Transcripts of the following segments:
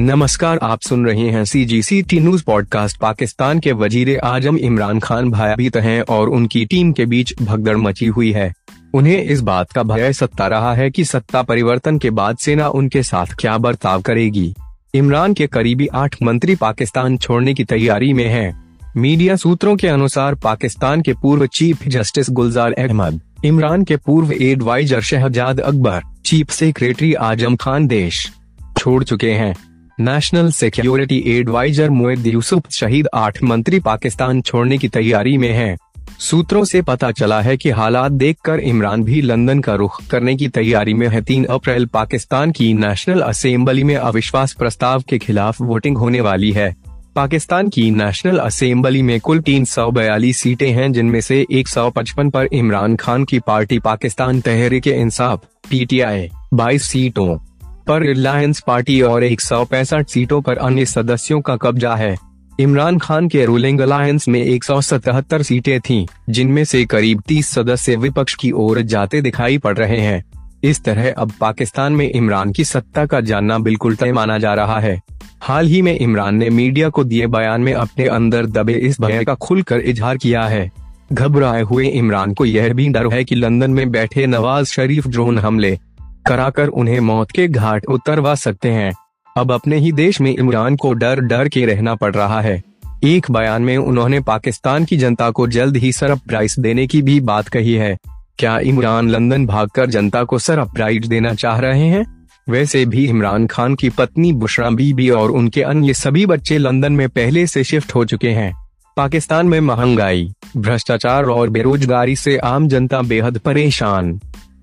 नमस्कार, आप सुन रहे हैं C G C T news podcast Pakistan के वज़ीर आज़म इमरान खान भयभीत हैं और उनकी टीम के बीच भगदड़ मची हुई है। उन्हें इस बात का भय सत्ता रहा है कि सत्ता परिवर्तन के बाद सेना उनके साथ क्या बर्ताव करेगी। इमरान के करीबी आठ मंत्री पाकिस्तान छोड़ने की तैयारी में हैं। मीडिया सूत्रों के अनुसार पाकिस्तान के पूर्व चीफ जस्टिस गुलजार अहमद, इमरान के पूर्व adviser Shahzad Akbar, chief secretary Azam Khan देश छोड़ चुके हैं। National security adviser Moeed Yusuf शहीद आठ मंत्री पाकिस्तान छोड़ने की तैयारी में हैं। सूत्रों से पता चला है कि हालात देखकर इमरान भी लंदन का रुख करने की तैयारी में है। तीन अप्रैल पाकिस्तान की नेशनल असेंबली में अविश्वास प्रस्ताव के खिलाफ वोटिंग होने वाली है। पाकिस्तान की नेशनल असेंबली में कुल तीन सौ बयालीस सीटें हैं, जिनमें से 155 पर इमरान खान की पार्टी पाकिस्तान तहरीक इंसाफ पीटीआई 22 सीटों। पर रिलायंस पार्टी और एक सौ पैंसठ सीटों पर अन्य सदस्यों का कब्जा है। इमरान खान के रूलिंग अलायंस में 177 सीटें थीं, जिनमें से करीब 30 सदस्य विपक्ष की ओर जाते दिखाई पड़ रहे हैं। इस तरह अब पाकिस्तान में इमरान की सत्ता का जानना बिल्कुल तय माना जा रहा है। हाल ही में इमरान ने मीडिया को दिए बयान में अपने अंदर दबे इस भय का खुलकर इजहार किया है। घबराए हुए इमरान को यह भी डर है कि लंदन में बैठे नवाज़ शरीफ ड्रोन हमले कराकर उन्हें मौत के घाट उतरवा सकते हैं। अब अपने ही देश में इमरान को डर डर के रहना पड़ रहा है। एक बयान में उन्होंने पाकिस्तान की जनता को जल्द ही सरप्राइज़ देने की भी बात कही है। क्या इमरान लंदन भागकर जनता को सरप्राइज़ देना चाह रहे हैं? वैसे भी इमरान खान की पत्नी बुशरा बीबी और उनके अन्य सभी बच्चे लंदन में पहले से शिफ्ट हो चुके हैं। पाकिस्तान में महँगाई, भ्रष्टाचार और बेरोजगारी से आम जनता बेहद परेशान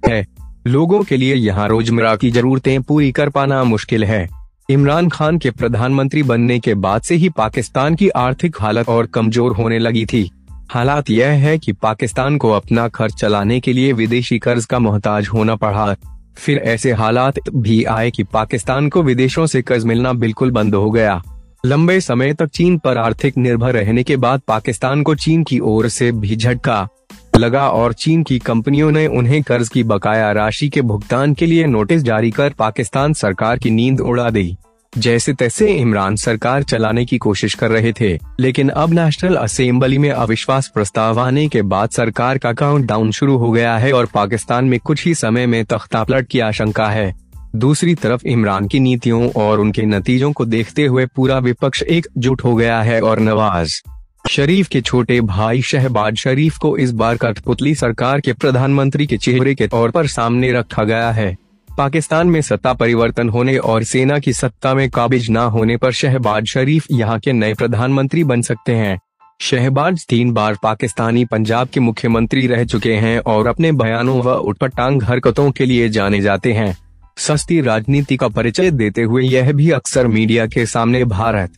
है। लोगों के लिए यहाँ रोज़मर्रा की जरूरतें पूरी कर पाना मुश्किल है। इमरान खान के प्रधानमंत्री बनने के बाद से ही पाकिस्तान की आर्थिक हालत और कमज़ोर होने लगी थी। हालात यह है कि पाकिस्तान को अपना खर्च चलाने के लिए विदेशी कर्ज का मोहताज होना पड़ा। फिर ऐसे हालात भी आए कि पाकिस्तान को विदेशों से कर्ज मिलना बिल्कुल बंद हो गया। लंबे समय तक चीन पर आर्थिक निर्भर रहने के बाद पाकिस्तान को चीन की ओर से भी झटका। लगा और चीन की कंपनियों ने उन्हें कर्ज की बकाया राशि के भुगतान के लिए नोटिस जारी कर पाकिस्तान सरकार की नींद उड़ा दी। जैसे तैसे इमरान सरकार चलाने की कोशिश कर रहे थे, लेकिन अब नेशनल असेंबली में अविश्वास प्रस्ताव आने के बाद सरकार का काउंटडाउन शुरू हो गया है और पाकिस्तान में कुछ ही समय में तख्ता पलट की आशंका है। दूसरी तरफ़ इमरान की नीतियों और उनके नतीजों को देखते हुए पूरा विपक्ष एकजुट हो गया है और नवाज़ शरीफ के छोटे भाई शहबाज शरीफ को इस बार कठपुतली सरकार के प्रधानमंत्री के चेहरे के तौर पर सामने रखा गया है। पाकिस्तान में सत्ता परिवर्तन होने और सेना की सत्ता में काबिज न होने पर शहबाज शरीफ यहाँ के नए प्रधानमंत्री बन सकते हैं। शहबाज तीन बार पाकिस्तानी पंजाब के मुख्यमंत्री रह चुके हैं और अपने बयानों व उठपटांग हरकतों के लिए जाने जाते हैं। सस्ती राजनीति का परिचय देते हुए यह भी अक्सर मीडिया के सामने भारत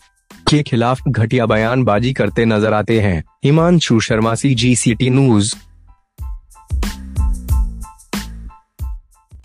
के खिलाफ घटिया बयानबाजी करते नज़र आते हैं। Himanshu Sharma C G C T news